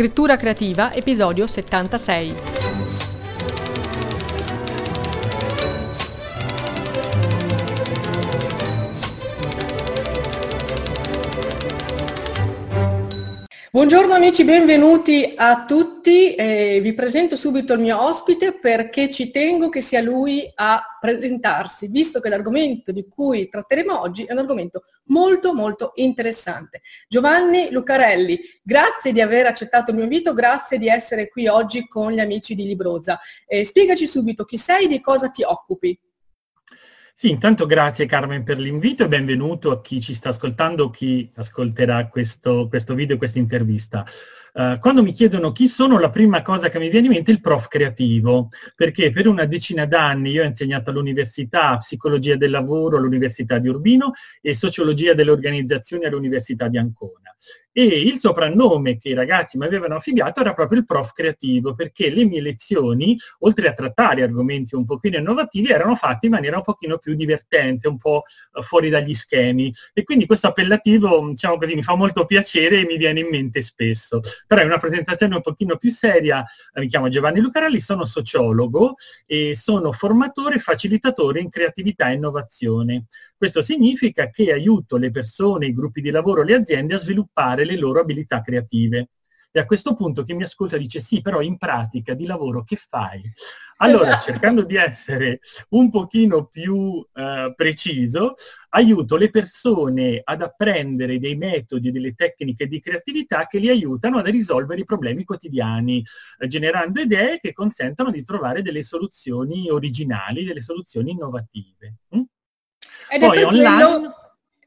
Scrittura creativa, episodio 76. Buongiorno amici, benvenuti a tutti. Eh, vi presento subito il mio ospite perché ci tengo che sia lui a presentarsi, visto che l'argomento di cui tratteremo oggi è un argomento molto molto interessante. Giovanni Lucarelli, grazie di aver accettato il mio invito, grazie di essere qui oggi con gli amici di Libroza. Eh, spiegaci subito chi sei, di cosa ti occupi. Sì, intanto grazie Carmen per l'invito e benvenuto a chi ci sta ascoltando, chi ascolterà questo, questo video, questa intervista. Uh, quando mi chiedono chi sono, la prima cosa che mi viene in mente è il prof creativo, perché per una decina d'anni io ho insegnato all'università psicologia del lavoro all'Università di Urbino e sociologia delle organizzazioni all'Università di Ancona e il soprannome che i ragazzi mi avevano affibbiato era proprio il prof creativo, perché le mie lezioni, oltre a trattare argomenti un pochino innovativi, erano fatte in maniera un pochino più divertente, un po' eh, fuori dagli schemi. E quindi questo appellativo, diciamo così, mi fa molto piacere e mi viene in mente spesso. Però è una presentazione un pochino più seria. Mi chiamo Giovanni Lucarelli, sono sociologo e sono formatore e facilitatore in creatività e innovazione. Questo significa che aiuto le persone, i gruppi di lavoro, le aziende a sviluppare le loro abilità creative. E a questo punto chi mi ascolta dice sì, però in pratica di lavoro che fai? Allora, esatto. cercando di essere un pochino più eh, preciso, aiuto le persone ad apprendere dei metodi, delle tecniche di creatività che li aiutano a risolvere i problemi quotidiani, eh, generando idee che consentano di trovare delle soluzioni originali, delle soluzioni innovative. Mm? Ed Poi online... Quello...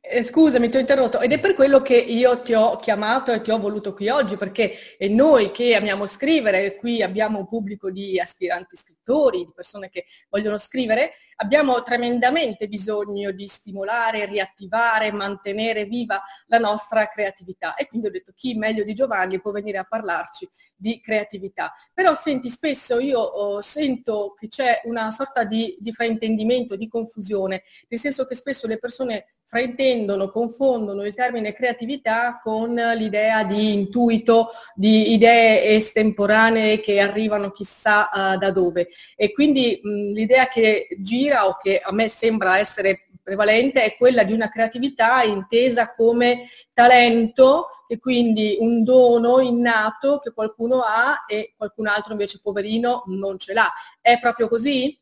Eh, scusami, ti ho interrotto, ed è per quello che io ti ho chiamato e ti ho voluto qui oggi, perché noi che amiamo scrivere, qui abbiamo un pubblico di aspiranti scrittori, di persone che vogliono scrivere, abbiamo tremendamente bisogno di stimolare, riattivare, mantenere viva la nostra creatività. E quindi ho detto chi meglio di Giovanni può venire a parlarci di creatività. Però senti, spesso io oh, sento che c'è una sorta di, di fraintendimento, di confusione, nel senso che spesso le persone fraintendono, confondono il termine creatività con l'idea di intuito, di idee estemporanee che arrivano chissà uh, da dove. E quindi mh, l'idea che gira o che a me sembra essere prevalente è quella di una creatività intesa come talento e quindi un dono innato che qualcuno ha e qualcun altro invece poverino non ce l'ha. È proprio così?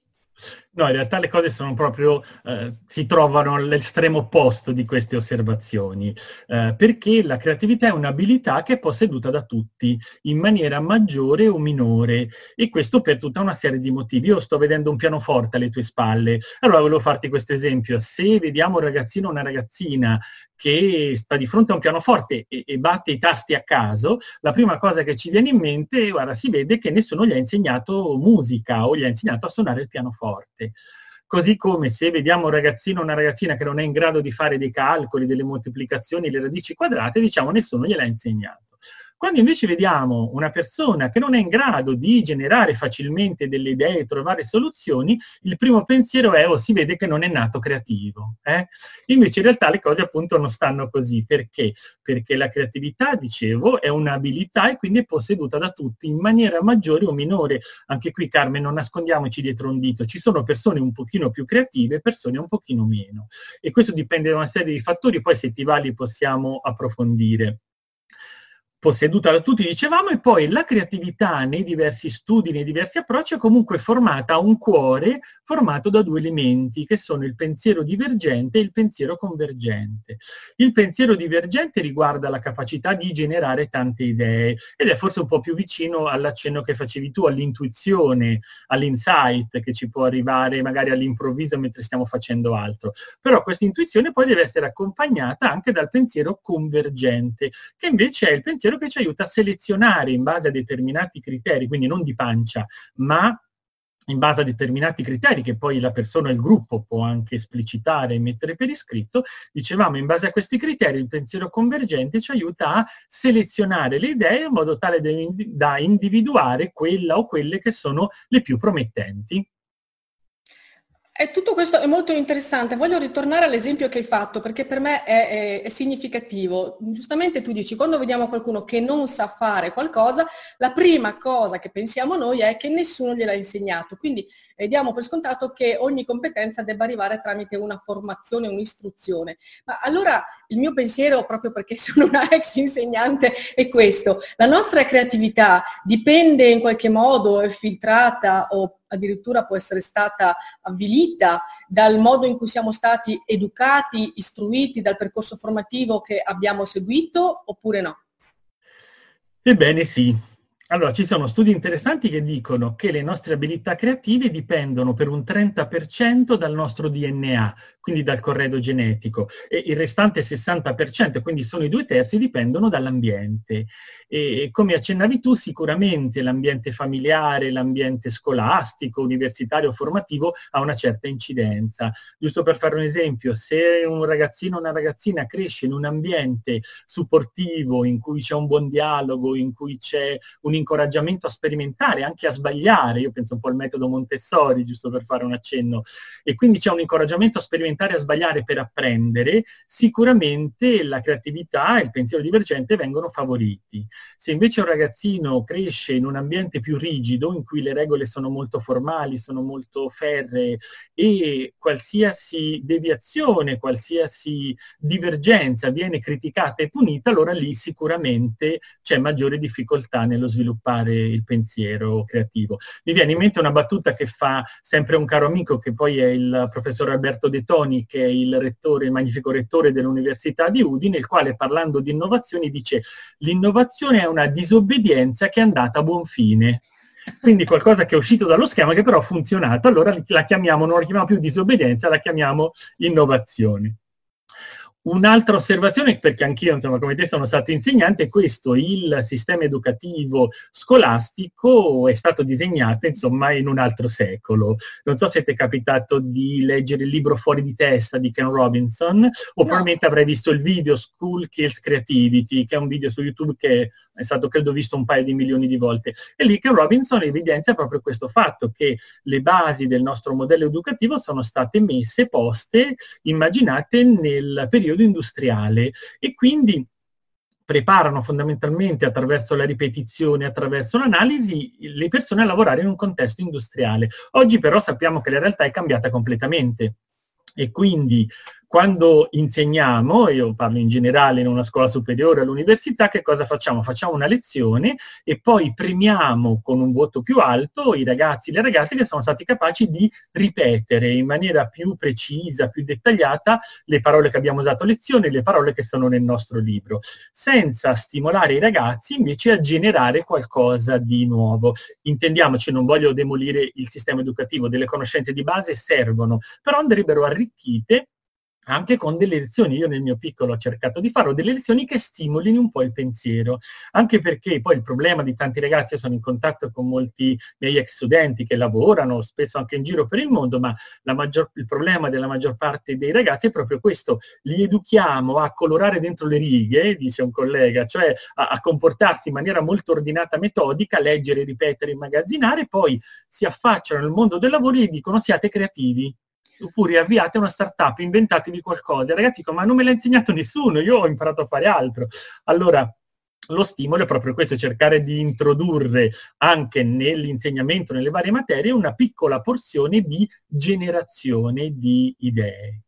No, in realtà le cose sono proprio, eh, si trovano all'estremo opposto di queste osservazioni, eh, perché la creatività è un'abilità che è posseduta da tutti, in maniera maggiore o minore, e questo per tutta una serie di motivi. Io sto vedendo un pianoforte alle tue spalle, allora volevo farti questo esempio. Se vediamo un ragazzino o una ragazzina che sta di fronte a un pianoforte e, e, batte i tasti a caso, la prima cosa che ci viene in mente, guarda, si vede che nessuno gli ha insegnato musica o gli ha insegnato a suonare il pianoforte parte. Così come se vediamo un ragazzino o una ragazzina che non è in grado di fare dei calcoli, delle moltiplicazioni, le radici quadrate, diciamo nessuno gliel'ha insegnato. Quando invece vediamo una persona che non è in grado di generare facilmente delle idee, trovare soluzioni, il primo pensiero è, oh, si vede che non è nato creativo. Eh? Invece in realtà le cose appunto non stanno così. Perché? Perché la creatività, dicevo, è un'abilità e quindi è posseduta da tutti in maniera maggiore o minore. Anche qui, Carmen, non nascondiamoci dietro un dito. Ci sono persone un pochino più creative e persone un pochino meno. E questo dipende da una serie di fattori, poi se ti va li possiamo approfondire posseduta da tutti, dicevamo, e poi la creatività nei diversi studi, nei diversi approcci è comunque formata a un cuore formato da due elementi, che sono il pensiero divergente e il pensiero convergente. Il pensiero divergente riguarda la capacità di generare tante idee ed è forse un po' più vicino all'accenno che facevi tu, all'intuizione, all'insight che ci può arrivare magari all'improvviso mentre stiamo facendo altro. Però questa intuizione poi deve essere accompagnata anche dal pensiero convergente, che invece è il pensiero pensiero che ci aiuta a selezionare in base a determinati criteri, quindi non di pancia, ma in base a determinati criteri che poi la persona e il gruppo può anche esplicitare e mettere per iscritto, dicevamo in base a questi criteri il pensiero convergente ci aiuta a selezionare le idee in modo tale da individuare quella o quelle che sono le più promettenti. E tutto questo è molto interessante. Voglio ritornare all'esempio che hai fatto perché per me è, è, è, significativo. Giustamente tu dici, quando vediamo qualcuno che non sa fare qualcosa, la prima cosa che pensiamo noi è che nessuno gliel'ha insegnato. Quindi eh, diamo per scontato che ogni competenza debba arrivare tramite una formazione, un'istruzione. Ma allora il mio pensiero, proprio perché sono una ex insegnante, è questo. La nostra creatività dipende in qualche modo, è filtrata o addirittura può essere stata avvilita dal modo in cui siamo stati educati, istruiti, dal percorso formativo che abbiamo seguito oppure no? Ebbene sì, allora, ci sono studi interessanti che dicono che le nostre abilità creative dipendono per un 30% dal nostro DNA, quindi dal corredo genetico, e il restante 60%, quindi sono i due terzi, dipendono dall'ambiente. E come accennavi tu, sicuramente l'ambiente familiare, l'ambiente scolastico, universitario, formativo ha una certa incidenza. Giusto per fare un esempio, se un ragazzino o una ragazzina cresce in un ambiente supportivo, in cui c'è un buon dialogo, in cui c'è un incoraggiamento a sperimentare, anche a sbagliare, io penso un po' al metodo Montessori, giusto per fare un accenno, e quindi c'è un incoraggiamento a sperimentare a sbagliare per apprendere, sicuramente la creatività e il pensiero divergente vengono favoriti. Se invece un ragazzino cresce in un ambiente più rigido, in cui le regole sono molto formali, sono molto ferree e qualsiasi deviazione, qualsiasi divergenza viene criticata e punita, allora lì sicuramente c'è maggiore difficoltà nello sviluppo sviluppare il pensiero creativo. Mi viene in mente una battuta che fa sempre un caro amico che poi è il professor Alberto De Toni, che è il rettore, il magnifico rettore dell'Università di Udine, il quale parlando di innovazioni dice l'innovazione è una disobbedienza che è andata a buon fine. Quindi qualcosa che è uscito dallo schema che però ha funzionato, allora la chiamiamo, non la chiamiamo più disobbedienza, la chiamiamo innovazione. Un'altra osservazione, perché anch'io, insomma, come te sono stato insegnante, è questo, il sistema educativo scolastico è stato disegnato, insomma, in un altro secolo. Non so se ti è capitato di leggere il libro Fuori di testa di Ken Robinson, o no. probabilmente avrai visto il video School Kills Creativity, che è un video su YouTube che è stato, credo, visto un paio di milioni di volte. E lì Ken Robinson evidenzia proprio questo fatto, che le basi del nostro modello educativo sono state messe, poste, immaginate nel periodo periodo industriale e quindi preparano fondamentalmente attraverso la ripetizione, attraverso l'analisi, le persone a lavorare in un contesto industriale. Oggi però sappiamo che la realtà è cambiata completamente e quindi quando insegniamo, io parlo in generale in una scuola superiore all'università, che cosa facciamo? Facciamo una lezione e poi premiamo con un voto più alto i ragazzi e le ragazze che sono stati capaci di ripetere in maniera più precisa, più dettagliata le parole che abbiamo usato a lezione, le parole che sono nel nostro libro, senza stimolare i ragazzi invece a generare qualcosa di nuovo. Intendiamoci, non voglio demolire il sistema educativo, delle conoscenze di base servono, però andrebbero arricchite anche con delle lezioni, io nel mio piccolo ho cercato di farlo, delle lezioni che stimolino un po' il pensiero, anche perché poi il problema di tanti ragazzi, io sono in contatto con molti miei ex studenti che lavorano spesso anche in giro per il mondo, ma maggior, il problema della maggior parte dei ragazzi è proprio questo, li educhiamo a colorare dentro le righe, dice un collega, cioè a, a comportarsi in maniera molto ordinata, metodica, leggere, ripetere, immagazzinare, poi si affacciano nel mondo del lavoro e dicono siate creativi, oppure avviate una startup, inventatevi qualcosa. Ragazzi, ma non me l'ha insegnato nessuno, io ho imparato a fare altro. Allora, lo stimolo è proprio questo, cercare di introdurre anche nell'insegnamento, nelle varie materie, una piccola porzione di generazione di idee.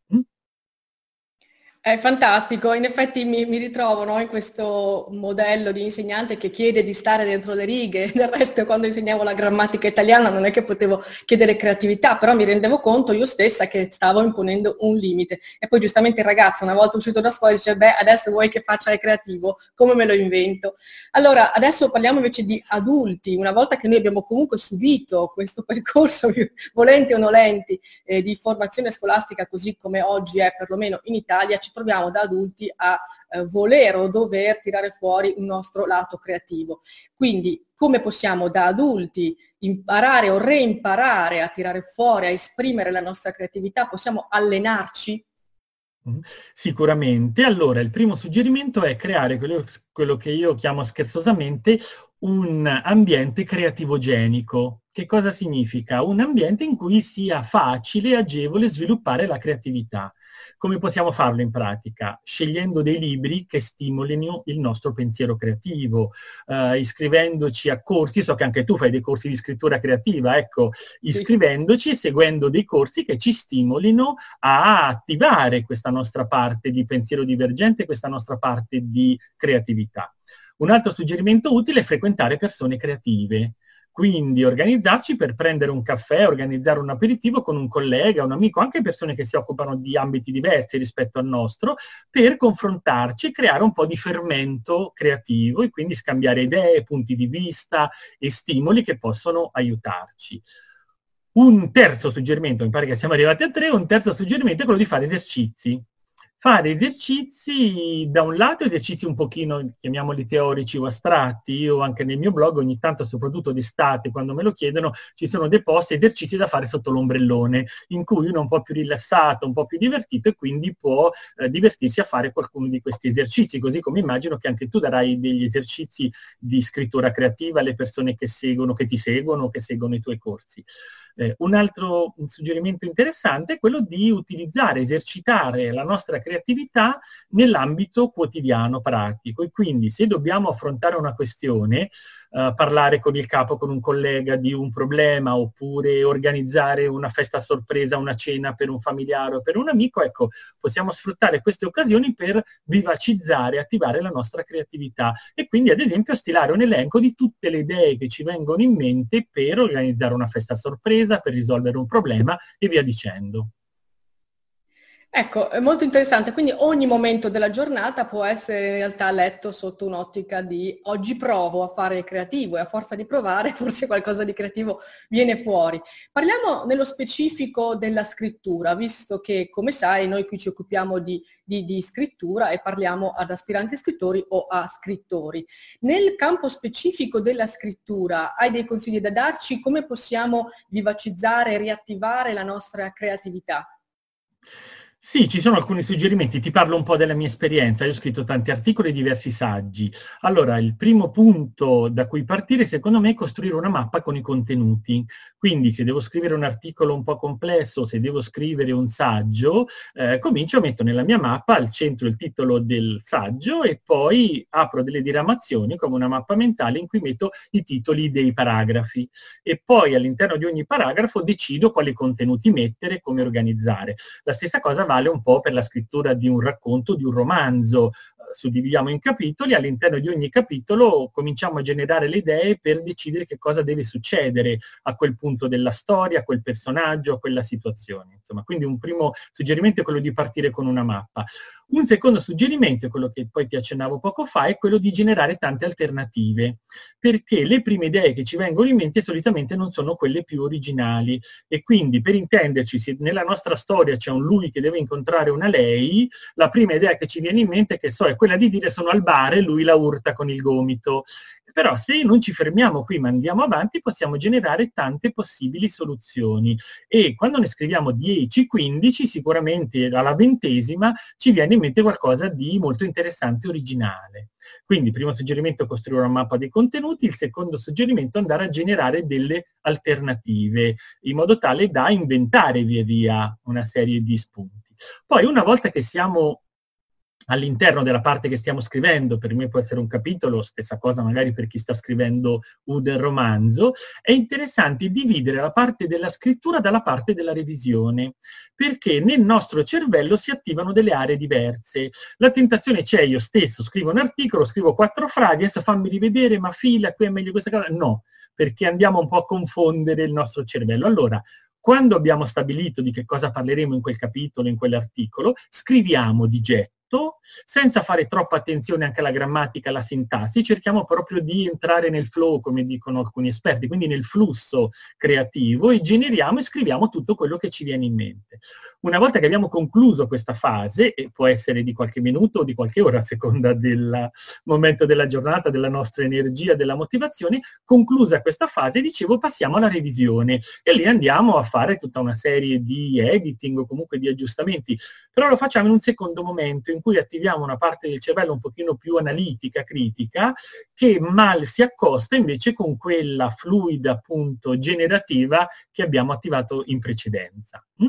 È fantastico, in effetti mi, mi ritrovo no, in questo modello di insegnante che chiede di stare dentro le righe, del resto quando insegnavo la grammatica italiana non è che potevo chiedere creatività, però mi rendevo conto io stessa che stavo imponendo un limite. E poi giustamente il ragazzo una volta uscito da scuola dice, beh adesso vuoi che faccia il creativo, come me lo invento? Allora adesso parliamo invece di adulti, una volta che noi abbiamo comunque subito questo percorso, volenti o nolenti, eh, di formazione scolastica così come oggi è perlomeno in Italia, ci troviamo da adulti a eh, voler o dover tirare fuori un nostro lato creativo. Quindi come possiamo da adulti imparare o reimparare a tirare fuori, a esprimere la nostra creatività? Possiamo allenarci? Mm-hmm. Sicuramente. Allora, il primo suggerimento è creare quello, quello che io chiamo scherzosamente un ambiente creativogenico. Che cosa significa? Un ambiente in cui sia facile e agevole sviluppare la creatività. Come possiamo farlo in pratica? Scegliendo dei libri che stimolino il nostro pensiero creativo, eh, iscrivendoci a corsi, so che anche tu fai dei corsi di scrittura creativa, ecco, iscrivendoci e seguendo dei corsi che ci stimolino a attivare questa nostra parte di pensiero divergente, questa nostra parte di creatività. Un altro suggerimento utile è frequentare persone creative. Quindi organizzarci per prendere un caffè, organizzare un aperitivo con un collega, un amico, anche persone che si occupano di ambiti diversi rispetto al nostro, per confrontarci e creare un po' di fermento creativo e quindi scambiare idee, punti di vista e stimoli che possono aiutarci. Un terzo suggerimento, mi pare che siamo arrivati a tre, un terzo suggerimento è quello di fare esercizi fare esercizi, da un lato esercizi un pochino, chiamiamoli teorici o astratti, io anche nel mio blog ogni tanto, soprattutto d'estate, quando me lo chiedono, ci sono dei post esercizi da fare sotto l'ombrellone, in cui uno è un po' più rilassato, un po' più divertito e quindi può eh, divertirsi a fare qualcuno di questi esercizi, così come immagino che anche tu darai degli esercizi di scrittura creativa alle persone che seguono, che ti seguono, che seguono i tuoi corsi. Eh, un altro suggerimento interessante è quello di utilizzare, esercitare la nostra creatività nell'ambito quotidiano pratico. E quindi se dobbiamo affrontare una questione, eh, parlare con il capo, con un collega di un problema oppure organizzare una festa sorpresa, una cena per un familiare o per un amico, ecco, possiamo sfruttare queste occasioni per vivacizzare, attivare la nostra creatività. E quindi ad esempio stilare un elenco di tutte le idee che ci vengono in mente per organizzare una festa sorpresa, per risolvere un problema e via dicendo. Ecco, è molto interessante, quindi ogni momento della giornata può essere in realtà letto sotto un'ottica di oggi provo a fare creativo e a forza di provare forse qualcosa di creativo viene fuori. Parliamo nello specifico della scrittura, visto che come sai noi qui ci occupiamo di, di, di scrittura e parliamo ad aspiranti scrittori o a scrittori. Nel campo specifico della scrittura hai dei consigli da darci? Come possiamo vivacizzare e riattivare la nostra creatività? Sì, ci sono alcuni suggerimenti, ti parlo un po' della mia esperienza, io ho scritto tanti articoli e diversi saggi. Allora, il primo punto da cui partire secondo me è costruire una mappa con i contenuti. Quindi se devo scrivere un articolo un po' complesso, se devo scrivere un saggio, eh, comincio, metto nella mia mappa al centro il titolo del saggio e poi apro delle diramazioni come una mappa mentale in cui metto i titoli dei paragrafi. E poi all'interno di ogni paragrafo decido quali contenuti mettere come organizzare. La stessa cosa va vale un po' per la scrittura di un racconto, di un romanzo. Suddividiamo in capitoli, all'interno di ogni capitolo cominciamo a generare le idee per decidere che cosa deve succedere a quel punto della storia, a quel personaggio, a quella situazione. Insomma, quindi un primo suggerimento è quello di partire con una mappa. Un secondo suggerimento, quello che poi ti accennavo poco fa, è quello di generare tante alternative, perché le prime idee che ci vengono in mente solitamente non sono quelle più originali e quindi per intenderci, se nella nostra storia c'è un lui che deve incontrare una lei, la prima idea che ci viene in mente, che so, è quella di dire sono al bar e lui la urta con il gomito. Però se non ci fermiamo qui ma andiamo avanti possiamo generare tante possibili soluzioni e quando ne scriviamo 10, 15 sicuramente alla ventesima ci viene in mente qualcosa di molto interessante e originale. Quindi primo suggerimento costruire una mappa dei contenuti, il secondo suggerimento andare a generare delle alternative in modo tale da inventare via via una serie di spunti. Poi una volta che siamo all'interno della parte che stiamo scrivendo, per me può essere un capitolo, stessa cosa magari per chi sta scrivendo un romanzo, è interessante dividere la parte della scrittura dalla parte della revisione, perché nel nostro cervello si attivano delle aree diverse. La tentazione c'è, io stesso scrivo un articolo, scrivo quattro frasi, adesso fammi rivedere, ma fila, qui è meglio questa cosa. No, perché andiamo un po' a confondere il nostro cervello. Allora, quando abbiamo stabilito di che cosa parleremo in quel capitolo, in quell'articolo, scriviamo di getto tutto, senza fare troppa attenzione anche alla grammatica, alla sintassi, cerchiamo proprio di entrare nel flow, come dicono alcuni esperti, quindi nel flusso creativo e generiamo e scriviamo tutto quello che ci viene in mente. Una volta che abbiamo concluso questa fase, e può essere di qualche minuto o di qualche ora a seconda del momento della giornata, della nostra energia, della motivazione, conclusa questa fase, dicevo, passiamo alla revisione e lì andiamo a fare tutta una serie di editing o comunque di aggiustamenti, però lo facciamo in un secondo momento in cui attiviamo una parte del cervello un pochino più analitica, critica, che mal si accosta invece con quella fluida appunto generativa che abbiamo attivato in precedenza. Mm?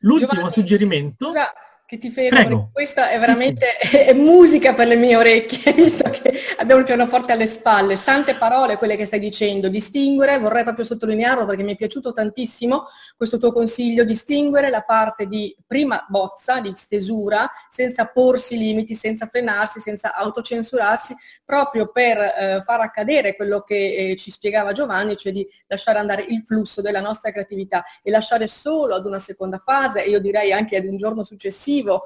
L'ultimo Giovanni, suggerimento... Scusa, che ti fermo, questa è veramente sì, sì. È musica per le mie orecchie, visto che abbiamo il pianoforte alle spalle. Sante parole quelle che stai dicendo, distinguere, vorrei proprio sottolinearlo perché mi è piaciuto tantissimo questo tuo consiglio, distinguere la parte di prima bozza, di stesura, senza porsi limiti, senza frenarsi, senza autocensurarsi, proprio per eh, far accadere quello che eh, ci spiegava Giovanni, cioè di lasciare andare il flusso della nostra creatività e lasciare solo ad una seconda fase, e io direi anche ad un giorno successivo, successivo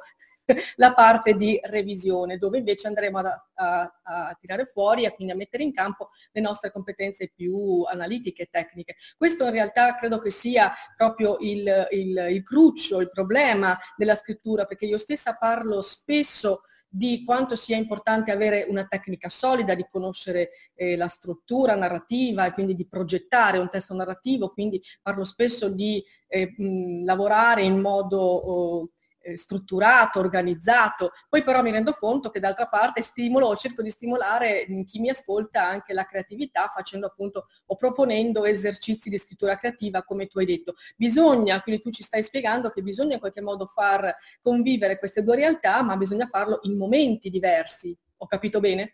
la parte di revisione, dove invece andremo a, a, a, tirare fuori e quindi a mettere in campo le nostre competenze più analitiche e tecniche. Questo in realtà credo che sia proprio il, il, il cruccio, il problema della scrittura, perché io stessa parlo spesso di quanto sia importante avere una tecnica solida, di conoscere eh, la struttura narrativa e quindi di progettare un testo narrativo, quindi parlo spesso di eh, mh, lavorare in modo oh, eh, strutturato, organizzato. Poi però mi rendo conto che d'altra parte stimolo cerco di stimolare chi mi ascolta anche la creatività facendo appunto o proponendo esercizi di scrittura creativa come tu hai detto. Bisogna, quindi tu ci stai spiegando che bisogna in qualche modo far convivere queste due realtà, ma bisogna farlo in momenti diversi. Ho capito bene?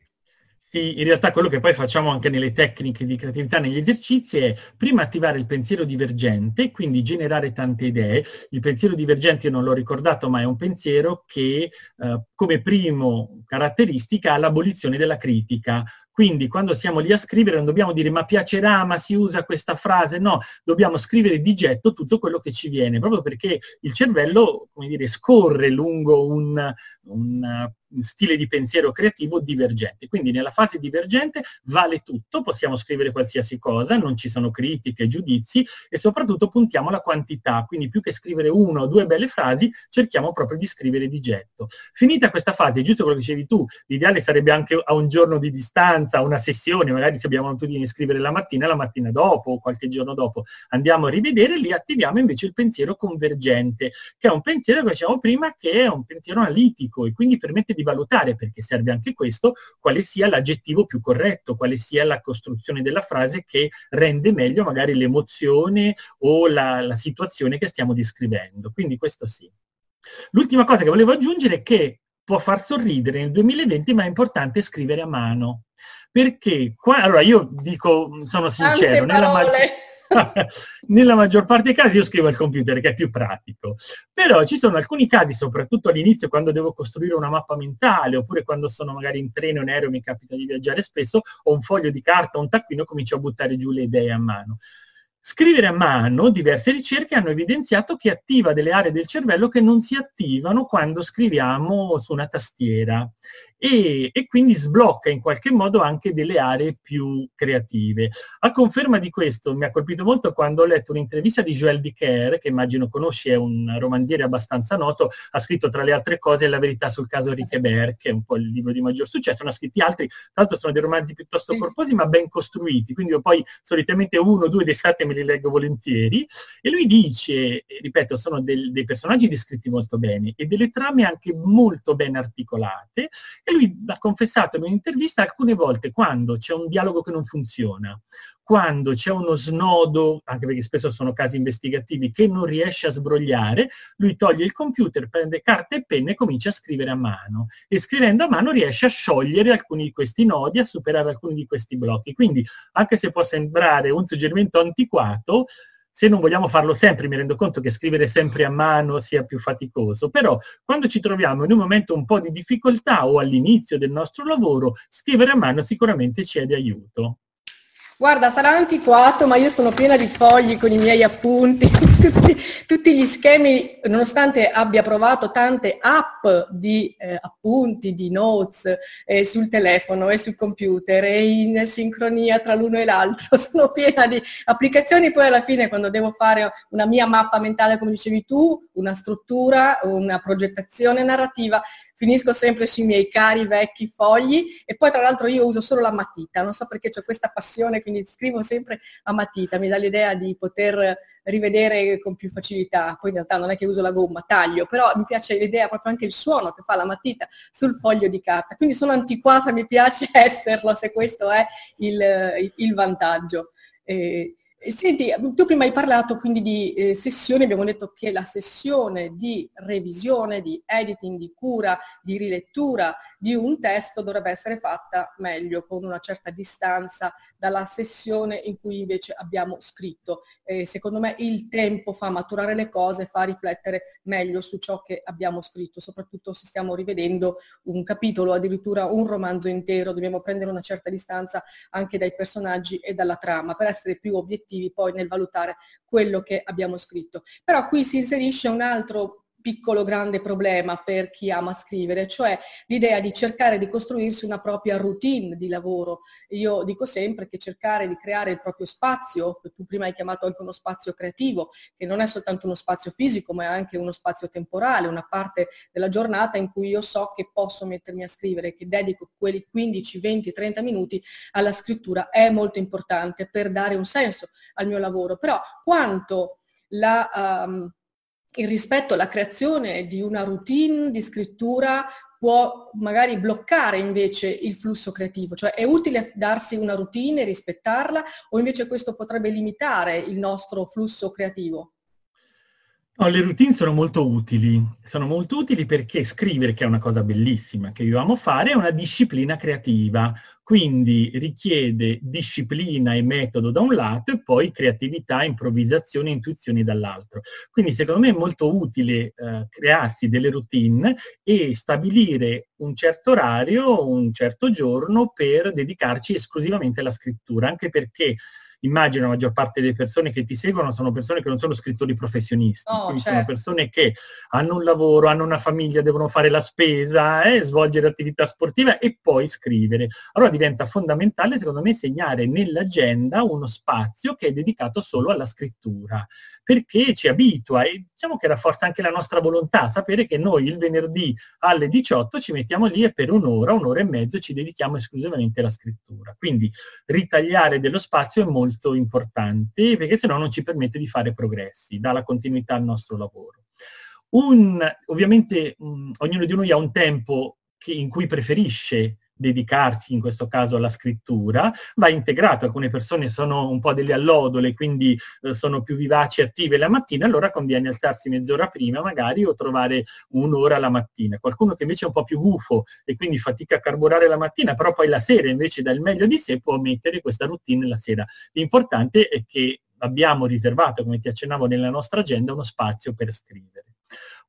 Sì, in realtà quello che poi facciamo anche nelle tecniche di creatività, negli esercizi, è prima attivare il pensiero divergente, quindi generare tante idee. Il pensiero divergente, io non l'ho ricordato, ma è un pensiero che eh, come primo caratteristica ha l'abolizione della critica. Quindi quando siamo lì a scrivere non dobbiamo dire ma piacerà, ma si usa questa frase, no, dobbiamo scrivere di getto tutto quello che ci viene, proprio perché il cervello, come dire, scorre lungo un, un stile di pensiero creativo divergente. Quindi nella fase divergente vale tutto, possiamo scrivere qualsiasi cosa, non ci sono critiche, giudizi e soprattutto puntiamo alla quantità, quindi più che scrivere una o due belle frasi, cerchiamo proprio di scrivere di getto. Finita questa fase, giusto quello che dicevi tu, l'ideale sarebbe anche a un giorno di distanza, una sessione, magari se abbiamo l'abitudine di scrivere la mattina, la mattina dopo o qualche giorno dopo, andiamo a rivedere, lì attiviamo invece il pensiero convergente, che è un pensiero che diciamo prima che è un pensiero analitico e quindi permette di valutare, perché serve anche questo, quale sia l'aggettivo più corretto, quale sia la costruzione della frase che rende meglio magari l'emozione o la, la situazione che stiamo descrivendo. Quindi questo sì. L'ultima cosa che volevo aggiungere è che può far sorridere nel 2020, ma è importante scrivere a mano. Perché qua, allora io dico, sono sincero, nella maggior, Nella maggior parte dei casi io scrivo al computer, che è più pratico. Però ci sono alcuni casi, soprattutto all'inizio, quando devo costruire una mappa mentale, oppure quando sono magari in treno, in aereo, mi capita di viaggiare spesso, ho un foglio di carta, un taccuino, comincio a buttare giù le idee a mano. Scrivere a mano, diverse ricerche hanno evidenziato che attiva delle aree del cervello che non si attivano quando scriviamo su una tastiera e, e, quindi sblocca in qualche modo anche delle aree più creative. A conferma di questo mi ha colpito molto quando ho letto un'intervista di Joël Dicker, che immagino conosci, è un romanziere abbastanza noto, ha scritto tra le altre cose La verità sul caso Riquebert, che è un po' il libro di maggior successo, ne ha scritti altri, tra l'altro sono dei romanzi piuttosto corposi ma ben costruiti, quindi io poi solitamente uno o due d'estate me li leggo volentieri, e lui dice, ripeto, sono del, dei personaggi descritti molto bene e delle trame anche molto ben articolate, e lui ha confessato in un'intervista alcune volte quando c'è un dialogo che non funziona, quando c'è uno snodo, anche perché spesso sono casi investigativi, che non riesce a sbrogliare, lui toglie il computer, prende carta e penna e comincia a scrivere a mano. E scrivendo a mano riesce a sciogliere alcuni di questi nodi, a superare alcuni di questi blocchi. Quindi, anche se può sembrare un suggerimento antiquato, se non vogliamo farlo sempre, mi rendo conto che scrivere sempre a mano sia più faticoso, però quando ci troviamo in un momento un po' di difficoltà o all'inizio del nostro lavoro, scrivere a mano sicuramente ci è di aiuto. Guarda, sarà antiquato, ma io sono piena di fogli con i miei appunti, tutti, tutti, gli schemi, nonostante abbia provato tante app di eh, appunti, di notes eh, sul telefono e sul computer e in sincronia tra l'uno e l'altro, sono piena di applicazioni, poi alla fine quando devo fare una mia mappa mentale, come dicevi tu, una struttura, una progettazione narrativa, finisco sempre sui miei cari vecchi fogli e poi tra l'altro io uso solo la matita, non so perché ho questa passione, quindi scrivo sempre a matita, mi dà l'idea di poter rivedere con più facilità. Poi in realtà non è che uso la gomma, taglio, però mi piace l'idea proprio anche il suono che fa la matita sul foglio di carta. Quindi sono antiquata, mi piace esserlo se questo è il, il vantaggio. Eh, Senti, tu prima hai parlato quindi di eh, sessioni, abbiamo detto che la sessione di revisione, di editing, di cura, di rilettura di un testo dovrebbe essere fatta meglio, con una certa distanza dalla sessione in cui invece abbiamo scritto. Eh, secondo me il tempo fa maturare le cose, fa riflettere meglio su ciò che abbiamo scritto, soprattutto se stiamo rivedendo un capitolo, addirittura un romanzo intero, dobbiamo prendere una certa distanza anche dai personaggi e dalla trama per essere più obiettivi obiettivi poi nel valutare quello che abbiamo scritto. Però qui si inserisce un altro piccolo grande problema per chi ama scrivere, cioè l'idea di cercare di costruirsi una propria routine di lavoro. Io dico sempre che cercare di creare il proprio spazio, che tu prima hai chiamato anche uno spazio creativo, che non è soltanto uno spazio fisico, ma è anche uno spazio temporale, una parte della giornata in cui io so che posso mettermi a scrivere, che dedico quei 15, 20, 30 minuti alla scrittura, è molto importante per dare un senso al mio lavoro. Però quanto la... Um, il rispetto alla creazione di una routine di scrittura può magari bloccare invece il flusso creativo, cioè è utile darsi una routine rispettarla o invece questo potrebbe limitare il nostro flusso creativo? No, le routine sono molto utili, sono molto utili perché scrivere, che è una cosa bellissima che io amo fare, è una disciplina creativa, quindi richiede disciplina e metodo da un lato e poi creatività, improvvisazione e intuizioni dall'altro. Quindi secondo me è molto utile eh, crearsi delle routine e stabilire un certo orario, un certo giorno per dedicarci esclusivamente alla scrittura, anche perché immagino la maggior parte delle persone che ti seguono sono persone che non sono scrittori professionisti, oh, quindi certo. sono persone che hanno un lavoro, hanno una famiglia, devono fare la spesa, eh, svolgere attività sportiva e poi scrivere. Allora diventa fondamentale, secondo me, segnare nell'agenda uno spazio che è dedicato solo alla scrittura, perché ci abitua e diciamo che rafforza anche la nostra volontà, sapere che noi il venerdì alle 18 ci mettiamo lì e per un'ora, un'ora e mezzo ci dedichiamo esclusivamente alla scrittura. Quindi ritagliare dello spazio è molto molto importante perché se no non ci permette di fare progressi, dà la continuità al nostro lavoro. Un, ovviamente mh, ognuno di noi ha un tempo che, in cui preferisce dedicarsi in questo caso alla scrittura, va integrato. Alcune persone sono un po' delle allodole, quindi eh, sono più vivaci e attive la mattina, allora conviene alzarsi mezz'ora prima magari o trovare un'ora la mattina. Qualcuno che invece è un po' più gufo e quindi fatica a carburare la mattina, però poi la sera invece dà il meglio di sé, può mettere questa routine la sera. L'importante è che abbiamo riservato, come ti accennavo nella nostra agenda, uno spazio per scrivere.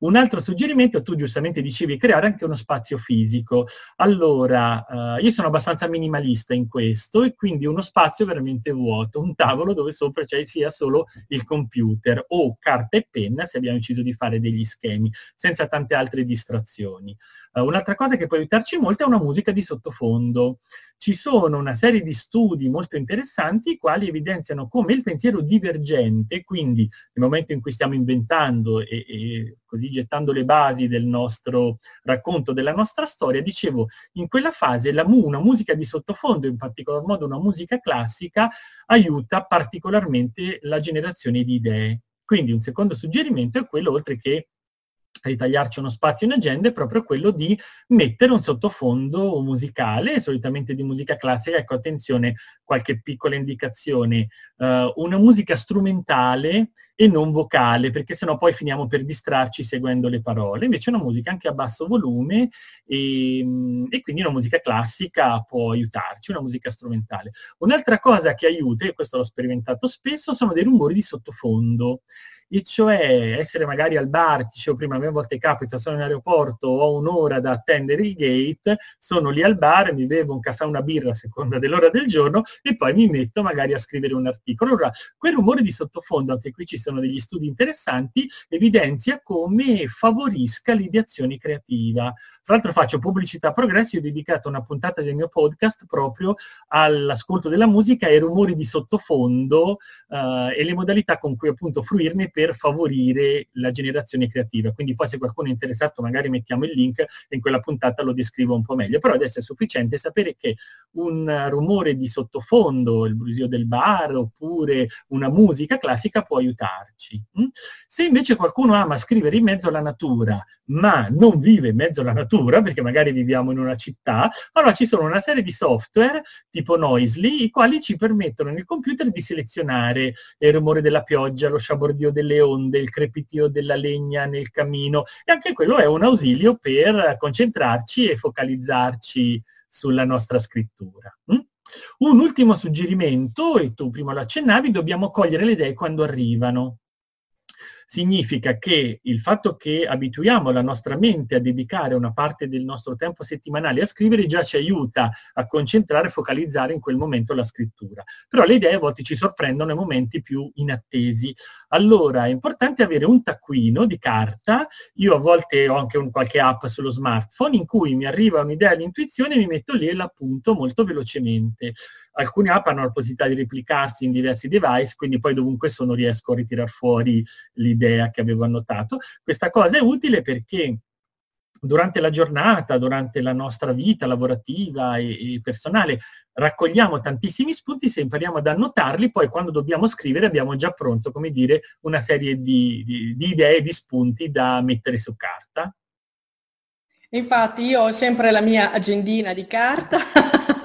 Un altro suggerimento, tu giustamente dicevi, creare anche uno spazio fisico. Allora, eh, io sono abbastanza minimalista in questo e quindi uno spazio veramente vuoto, un tavolo dove sopra ci sia solo il computer o carta e penna se abbiamo deciso di fare degli schemi, senza tante altre distrazioni. Uh, un'altra cosa che può aiutarci molto è una musica di sottofondo. Ci sono una serie di studi molto interessanti i quali evidenziano come il pensiero divergente, quindi nel momento in cui stiamo inventando e, e così gettando le basi del nostro racconto, della nostra storia, dicevo, in quella fase la, una musica di sottofondo, in particolar modo una musica classica, aiuta particolarmente la generazione di idee. Quindi un secondo suggerimento è quello, oltre che ritagliarci uno spazio in agenda è proprio quello di mettere un sottofondo musicale, solitamente di musica classica, ecco attenzione, qualche piccola indicazione, uh, una musica strumentale e non vocale, perché sennò poi finiamo per distrarci seguendo le parole, invece una musica anche a basso volume e, e quindi una musica classica può aiutarci, una musica strumentale. Un'altra cosa che aiuta, e questo l'ho sperimentato spesso, sono dei rumori di sottofondo e cioè essere magari al bar, dicevo prima, a me volte capita, sono in aeroporto, ho un'ora da attendere il gate, sono lì al bar, mi bevo un caffè, una birra a seconda dell'ora del giorno e poi mi metto magari a scrivere un articolo. Allora, quel rumore di sottofondo, anche qui ci sono degli studi interessanti, evidenzia come favorisca l'ideazione creativa. Tra l'altro faccio pubblicità a progresso, ho dedicato una puntata del mio podcast proprio all'ascolto della musica e ai rumori di sottofondo eh, e le modalità con cui appunto fruirne per favorire la generazione creativa. Quindi poi se qualcuno è interessato magari mettiamo il link e in quella puntata lo descrivo un po' meglio. Però adesso è sufficiente sapere che un rumore di sottofondo, il brusio del bar oppure una musica classica può aiutarci. Mm? Se invece qualcuno ama scrivere in mezzo alla natura, ma non vive in mezzo alla natura, perché magari viviamo in una città, allora ci sono una serie di software tipo Noisely, i quali ci permettono nel computer di selezionare il rumore della pioggia, lo sciabordio delle onde, il crepitio della legna nel camino, e anche quello è un ausilio per concentrarci e focalizzarci sulla nostra scrittura. Mm? Un ultimo suggerimento, e tu prima lo accennavi, dobbiamo cogliere le idee quando arrivano significa che il fatto che abituiamo la nostra mente a dedicare una parte del nostro tempo settimanale a scrivere già ci aiuta a concentrare e focalizzare in quel momento la scrittura. Però le idee a volte ci sorprendono nei momenti più inattesi. Allora è importante avere un taccuino di carta, io a volte ho anche un, qualche app sullo smartphone in cui mi arriva un'idea all'intuizione e mi metto lì e l'appunto molto velocemente alcune app hanno la possibilità di replicarsi in diversi device, quindi poi dovunque sono riesco a ritirare fuori l'idea che avevo annotato. Questa cosa è utile perché durante la giornata, durante la nostra vita lavorativa e, e, personale, raccogliamo tantissimi spunti, se impariamo ad annotarli, poi quando dobbiamo scrivere abbiamo già pronto, come dire, una serie di, di, di idee, di spunti da mettere su carta. Infatti io ho sempre la mia agendina di carta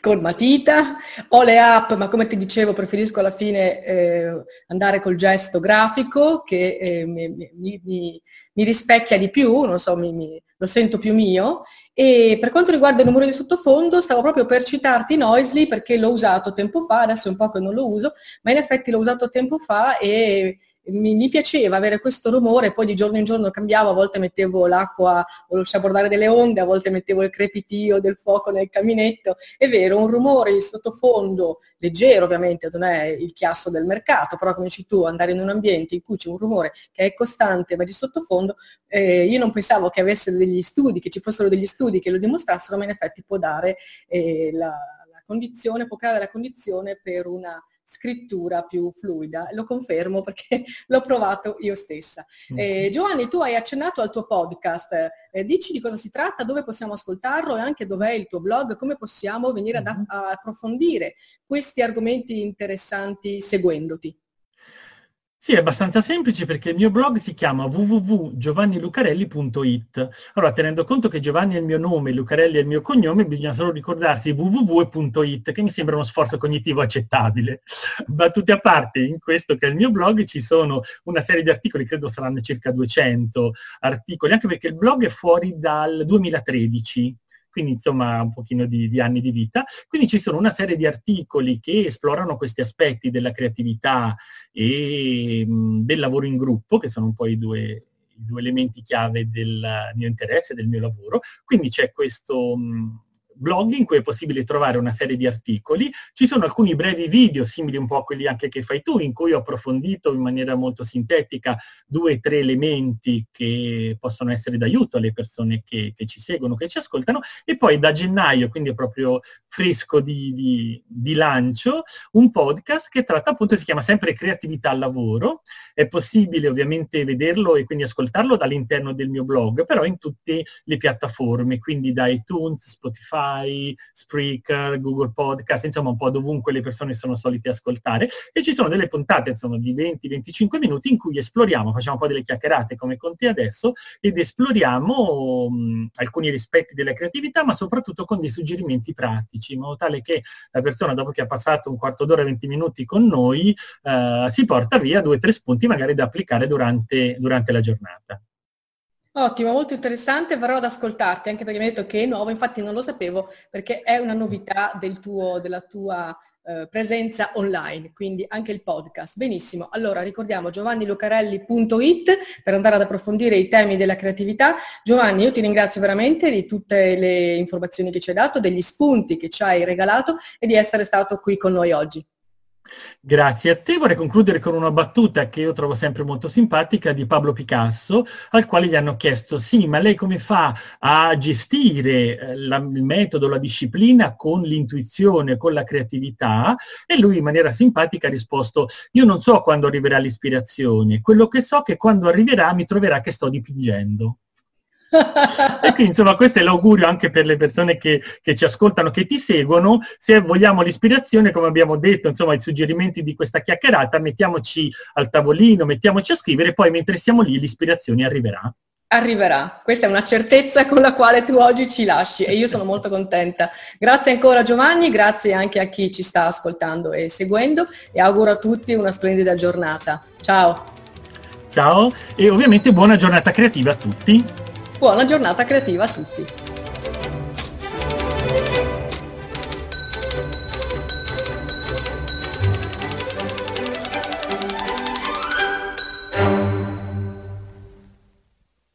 con matita, ho le app, ma come ti dicevo preferisco alla fine eh, andare col gesto grafico che eh, mi, mi, mi, rispecchia di più, non so, lo sento più mio. E per quanto riguarda il numero di sottofondo, stavo proprio per citarti Noisely perché l'ho usato tempo fa, adesso è un po' che non lo uso, ma in effetti l'ho usato tempo fa e mi, mi, piaceva avere questo rumore, poi di giorno in giorno cambiavo, a volte mettevo l'acqua o lo sciabordare delle onde, a volte mettevo il crepitio del fuoco nel caminetto. È vero, un rumore di sottofondo, leggero ovviamente, non è il chiasso del mercato, però come dici tu, andare in un ambiente in cui c'è un rumore che è costante ma di sottofondo, eh, io non pensavo che avesse degli studi, che ci fossero degli studi che lo dimostrassero, ma in effetti può dare eh, la, la condizione, può creare la condizione per una scrittura più fluida. Lo confermo perché l'ho provato io stessa. Mm. Eh, Giovanni, tu hai accennato al tuo podcast, eh, dici di cosa si tratta, dove possiamo ascoltarlo e anche dov'è il tuo blog, come possiamo venire ad mm-hmm. approfondire questi argomenti interessanti seguendoti. Sì, è abbastanza semplice perché il mio blog si chiama www.giovannilucarelli.it. Allora, tenendo conto che Giovanni è il mio nome, Lucarelli è il mio cognome, bisogna solo ricordarsi www.it, che mi sembra uno sforzo cognitivo accettabile. Battute a parte, in questo che è il mio blog ci sono una serie di articoli, credo saranno circa 200 articoli, anche perché il blog è fuori dal 2013 quindi insomma un pochino di, di, anni di vita. Quindi ci sono una serie di articoli che esplorano questi aspetti della creatività e mh, del lavoro in gruppo, che sono un po' i due, i due elementi chiave del mio interesse, del mio lavoro. Quindi c'è questo... Mh, blog in cui è possibile trovare una serie di articoli. Ci sono alcuni brevi video, simili un po' a quelli anche che fai tu, in cui ho approfondito in maniera molto sintetica due o tre elementi che possono essere d'aiuto alle persone che, che, ci seguono, che ci ascoltano. E poi da gennaio, quindi è proprio fresco di, di, di lancio, un podcast che tratta appunto, si chiama sempre Creatività al lavoro. È possibile ovviamente vederlo e quindi ascoltarlo dall'interno del mio blog, però in tutte le piattaforme, quindi da iTunes, Spotify, Spotify, Spreaker, Google Podcast, insomma un po' dovunque le persone sono solite ascoltare e ci sono delle puntate insomma di 20-25 minuti in cui esploriamo, facciamo un po' delle chiacchierate come con te adesso ed esploriamo mh, alcuni rispetti della creatività ma soprattutto con dei suggerimenti pratici in modo tale che la persona dopo che ha passato un quarto d'ora, 20 minuti con noi eh, si porta via due o tre spunti magari da applicare durante, durante la giornata. Ottimo, molto interessante, verrò ad ascoltarti anche perché mi hai detto che è nuovo, infatti non lo sapevo perché è una novità del tuo, della tua eh, presenza online, quindi anche il podcast. Benissimo, allora ricordiamo giovannilucarelli.it per andare ad approfondire i temi della creatività. Giovanni, io ti ringrazio veramente di tutte le informazioni che ci hai dato, degli spunti che ci hai regalato e di essere stato qui con noi oggi. Grazie a te. Vorrei concludere con una battuta che io trovo sempre molto simpatica di Pablo Picasso, al quale gli hanno chiesto, sì, ma lei come fa a gestire eh, la, il metodo, la disciplina con l'intuizione, con la creatività? E lui in maniera simpatica ha risposto, io non so quando arriverà l'ispirazione, quello che so è che quando arriverà mi troverà che sto dipingendo e quindi insomma questo è l'augurio anche per le persone che, che, ci ascoltano, che ti seguono, se vogliamo l'ispirazione, come abbiamo detto, insomma i suggerimenti di questa chiacchierata, mettiamoci al tavolino, mettiamoci a scrivere, poi mentre siamo lì l'ispirazione arriverà. Arriverà, questa è una certezza con la quale tu oggi ci lasci e io sono molto contenta. Grazie ancora Giovanni, grazie anche a chi ci sta ascoltando e seguendo e auguro a tutti una splendida giornata. Ciao! Ciao e ovviamente buona giornata creativa a tutti. Buona giornata creativa a tutti!